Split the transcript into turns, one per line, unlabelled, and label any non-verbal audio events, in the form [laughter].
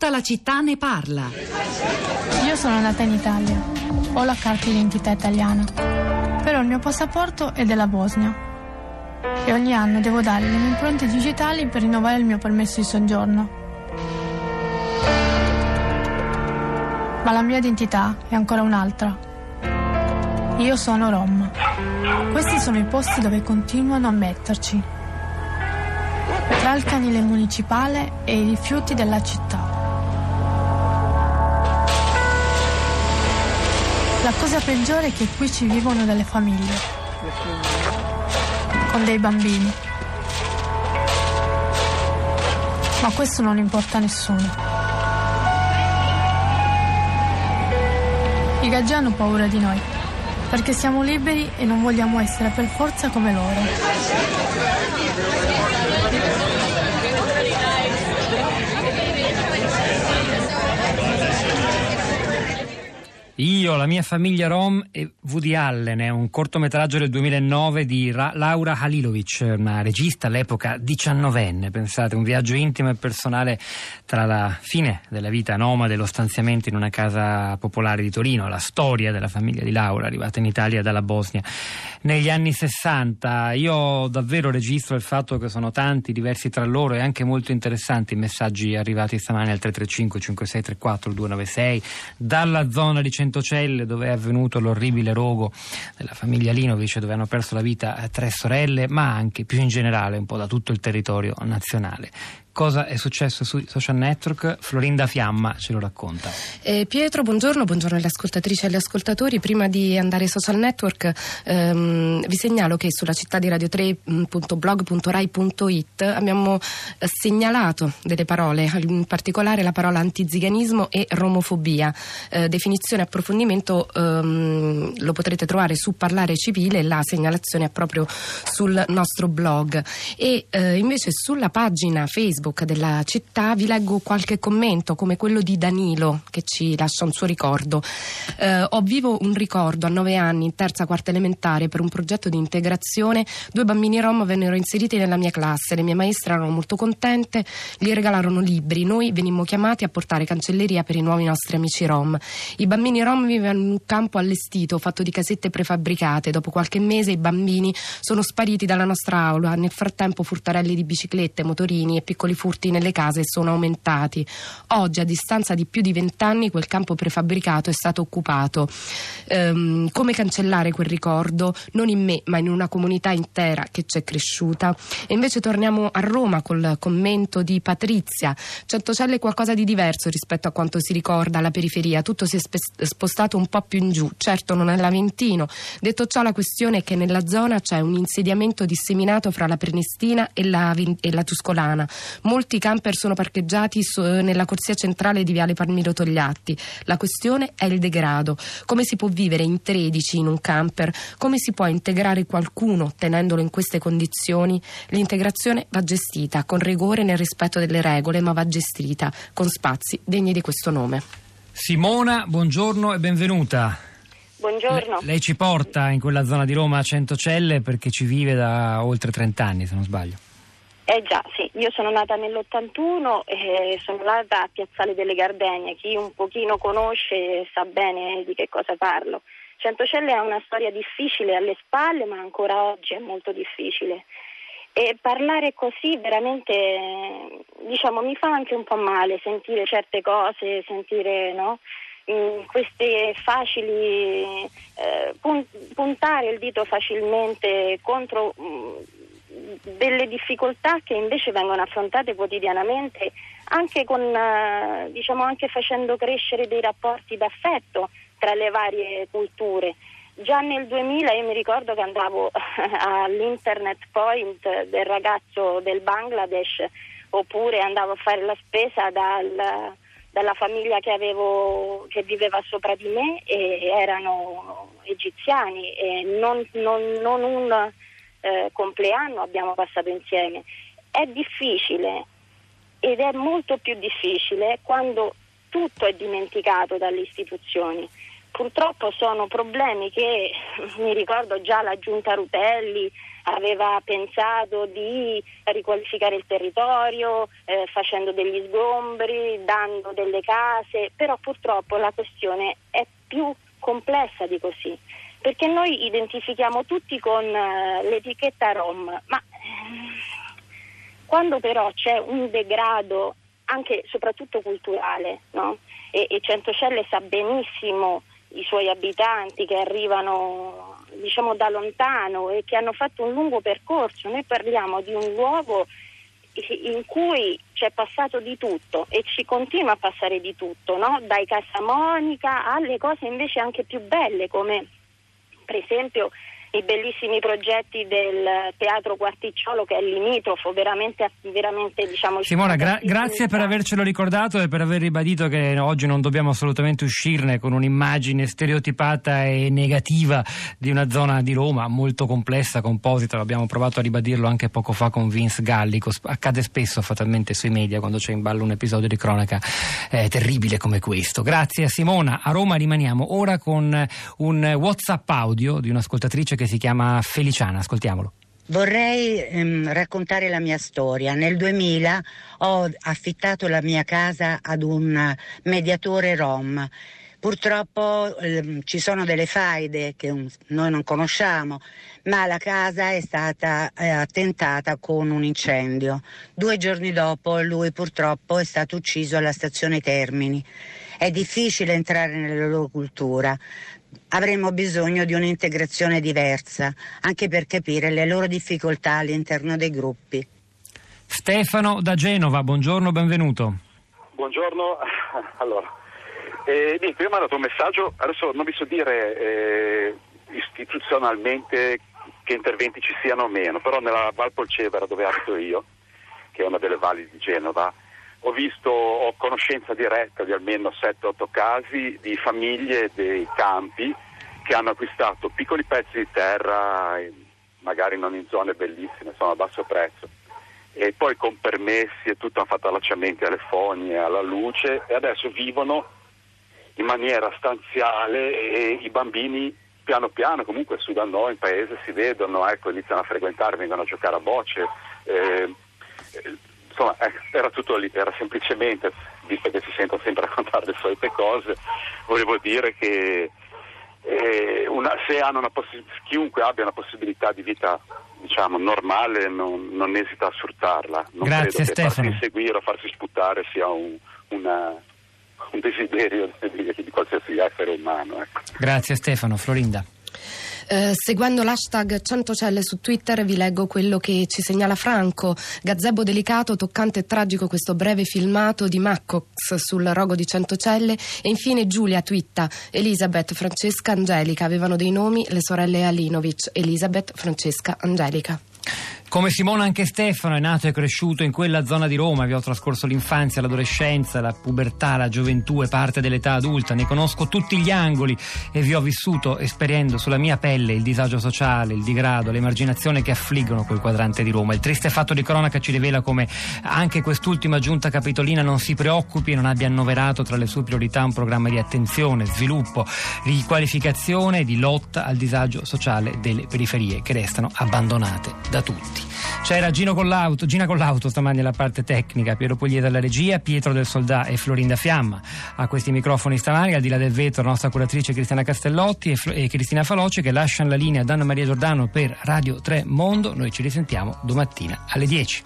Tutta la città ne parla.
Io sono nata in Italia. Ho la carta d'identità italiana. Però il mio passaporto è della Bosnia. E ogni anno devo dare le mie impronte digitali per rinnovare il mio permesso di soggiorno. Ma la mia identità è ancora un'altra. Io sono Rom. Questi sono i posti dove continuano a metterci. Tra il canile municipale e i rifiuti della città. La cosa peggiore è che qui ci vivono delle famiglie. Con dei bambini. Ma questo non importa a nessuno. I gaggi hanno paura di noi, perché siamo liberi e non vogliamo essere per forza come loro.
Io, la mia famiglia Rom e Woody Allen è un cortometraggio del 2009 di Ra- Laura Halilovic, una regista all'epoca diciannovenne, pensate, un viaggio intimo e personale tra la fine della vita nomade e lo stanziamento in una casa popolare di Torino, la storia della famiglia di Laura arrivata in Italia dalla Bosnia negli anni 60. Io davvero registro il fatto che sono tanti, diversi tra loro e anche molto interessanti i messaggi arrivati stamani al 335 5634 296 dalla zona di Centocelle dove è avvenuto l'orribile rogo della famiglia Linovic dove hanno perso la vita tre sorelle ma anche più in generale un po' da tutto il territorio nazionale cosa è successo sui social network. Florinda Fiamma ce lo racconta.
Eh, Pietro, buongiorno, buongiorno alle ascoltatrici e agli ascoltatori. Prima di andare ai social network ehm, vi segnalo che sulla città di radio3.blog.rai.it abbiamo eh, segnalato delle parole, in particolare la parola antiziganismo e romofobia. Eh, definizione e approfondimento ehm, lo potrete trovare su Parlare Civile, la segnalazione è proprio sul nostro blog. E eh, invece sulla pagina Facebook Facebook della città vi leggo qualche commento come quello di Danilo che ci lascia un suo ricordo. Eh, ho vivo un ricordo a nove anni in terza quarta elementare per un progetto di integrazione. Due bambini rom vennero inseriti nella mia classe. Le mie maestre erano molto contente, gli regalarono libri. Noi venimmo chiamati a portare cancelleria per i nuovi nostri amici rom. I bambini rom vivevano in un campo allestito fatto di casette prefabbricate. Dopo qualche mese i bambini sono spariti dalla nostra aula. Nel frattempo furtarelli di biciclette, motorini e piccoli furti nelle case sono aumentati. Oggi, a distanza di più di vent'anni, quel campo prefabbricato è stato occupato. Ehm, come cancellare quel ricordo? Non in me, ma in una comunità intera che c'è cresciuta. E invece torniamo a Roma col commento di Patrizia. Centocelle è qualcosa di diverso rispetto a quanto si ricorda alla periferia. Tutto si è spe- spostato un po' più in giù. Certo, non è l'Aventino. Detto ciò, la questione è che nella zona c'è un insediamento disseminato fra la Prenestina e la, e la Tuscolana Molti camper sono parcheggiati nella corsia centrale di Viale Palmiro Togliatti. La questione è il degrado. Come si può vivere in 13 in un camper? Come si può integrare qualcuno tenendolo in queste condizioni? L'integrazione va gestita con rigore nel rispetto delle regole, ma va gestita con spazi degni di questo nome.
Simona, buongiorno e benvenuta.
Buongiorno.
Le, lei ci porta in quella zona di Roma a Centocelle perché ci vive da oltre 30 anni, se non sbaglio.
Eh già, sì, io sono nata nell'81 e sono nata a Piazzale delle Gardenie, chi un pochino conosce sa bene di che cosa parlo. Centocelle ha una storia difficile alle spalle, ma ancora oggi è molto difficile. E parlare così veramente, diciamo, mi fa anche un po' male sentire certe cose, sentire, no? Mm, queste facili eh, puntare il dito facilmente contro mm, delle difficoltà che invece vengono affrontate quotidianamente anche, con, eh, diciamo anche facendo crescere dei rapporti d'affetto tra le varie culture. Già nel 2000 io mi ricordo che andavo [laughs] all'internet point del ragazzo del Bangladesh oppure andavo a fare la spesa dal, dalla famiglia che, avevo, che, viveva sopra di me e erano egiziani e non, non, non un eh, compleanno abbiamo passato insieme. È difficile ed è molto più difficile quando tutto è dimenticato dalle istituzioni. Purtroppo sono problemi che [laughs] mi ricordo già la giunta Rutelli aveva pensato di riqualificare il territorio eh, facendo degli sgombri, dando delle case, però purtroppo la questione è più complessa di così, perché noi identifichiamo tutti con eh, l'etichetta Rom, ma quando però c'è un degrado anche soprattutto culturale, no? e, e Centocelle sa benissimo i suoi abitanti che arrivano diciamo da lontano e che hanno fatto un lungo percorso. Noi parliamo di un luogo in cui c'è passato di tutto e ci continua a passare di tutto, no? dai Casamonica alle cose invece anche più belle come per esempio i bellissimi progetti del Teatro Quarticciolo che è limitrofo, veramente, veramente diciamo...
Simona, gra- grazie per avercelo ricordato e per aver ribadito che oggi non dobbiamo assolutamente uscirne con un'immagine stereotipata e negativa di una zona di Roma molto complessa, composita, l'abbiamo provato a ribadirlo anche poco fa con Vince Gallico, accade spesso fatalmente sui media quando c'è in ballo un episodio di cronaca eh, terribile come questo. Grazie a Simona, a Roma rimaniamo ora con un Whatsapp audio di un'ascoltatrice che si chiama Feliciana, ascoltiamolo.
Vorrei ehm, raccontare la mia storia. Nel 2000 ho affittato la mia casa ad un mediatore rom. Purtroppo ehm, ci sono delle faide che un, noi non conosciamo, ma la casa è stata eh, attentata con un incendio. Due giorni dopo lui purtroppo è stato ucciso alla stazione Termini. È difficile entrare nella loro cultura avremo bisogno di un'integrazione diversa, anche per capire le loro difficoltà all'interno dei gruppi.
Stefano da Genova, buongiorno, benvenuto.
Buongiorno, [laughs] allora, eh, niente, io ho mandato un messaggio, adesso non vi so dire eh, istituzionalmente che interventi ci siano o meno, però nella Val Polcevera dove abito io, che è una delle valli di Genova, ho visto, ho conoscenza diretta di almeno 7-8 casi di famiglie dei campi che hanno acquistato piccoli pezzi di terra, magari non in zone bellissime, sono a basso prezzo, e poi con permessi e tutto hanno fatto allacciamenti alle fogne, alla luce e adesso vivono in maniera stanziale e i bambini piano piano comunque su da noi in paese si vedono, ecco, iniziano a frequentare, vengono a giocare a bocce. Eh, insomma, eh, era tutto lì, era semplicemente, visto che si sentono sempre raccontare le solite cose, volevo dire che eh, una, possi- chiunque abbia una possibilità di vita diciamo, normale non, non, esita a sfruttarla. Non
Grazie,
credo
Stefano.
che farsi seguire o farsi sputare sia un, una, un desiderio di, [laughs] di, qualsiasi essere umano. Ecco.
Grazie Stefano. Florinda.
Eh, seguendo l'hashtag 100 celle su Twitter vi leggo quello che ci segnala Franco. Gazebo delicato, toccante e tragico questo breve filmato di Maccox sul rogo di Centocelle. E infine Giulia twitta Elisabeth, Francesca, Angelica. Avevano dei nomi le sorelle Alinovic. Elisabeth, Francesca, Angelica.
Come Simona anche Stefano è nato e cresciuto in quella zona di Roma, vi ho trascorso l'infanzia, l'adolescenza, la pubertà, la gioventù e parte dell'età adulta, ne conosco tutti gli angoli e vi ho vissuto esperiendo sulla mia pelle il disagio sociale, il digrado, l'emarginazione che affliggono quel quadrante di Roma. Il triste fatto di cronaca ci rivela come anche quest'ultima giunta capitolina non si preoccupi e non abbia annoverato tra le sue priorità un programma di attenzione, sviluppo, riqualificazione e di lotta al disagio sociale delle periferie che restano abbandonate da tutti. C'era Gino con l'auto, Gina con l'auto stamani alla parte tecnica, Piero Pugliese alla regia, Pietro del Soldà e Florinda Fiamma. A questi microfoni stamani, al di là del vetro, la nostra curatrice Cristiana Castellotti e, Flo- e Cristina Faloci che lasciano la linea ad Anna Maria Giordano per Radio 3 Mondo. Noi ci risentiamo domattina alle 10.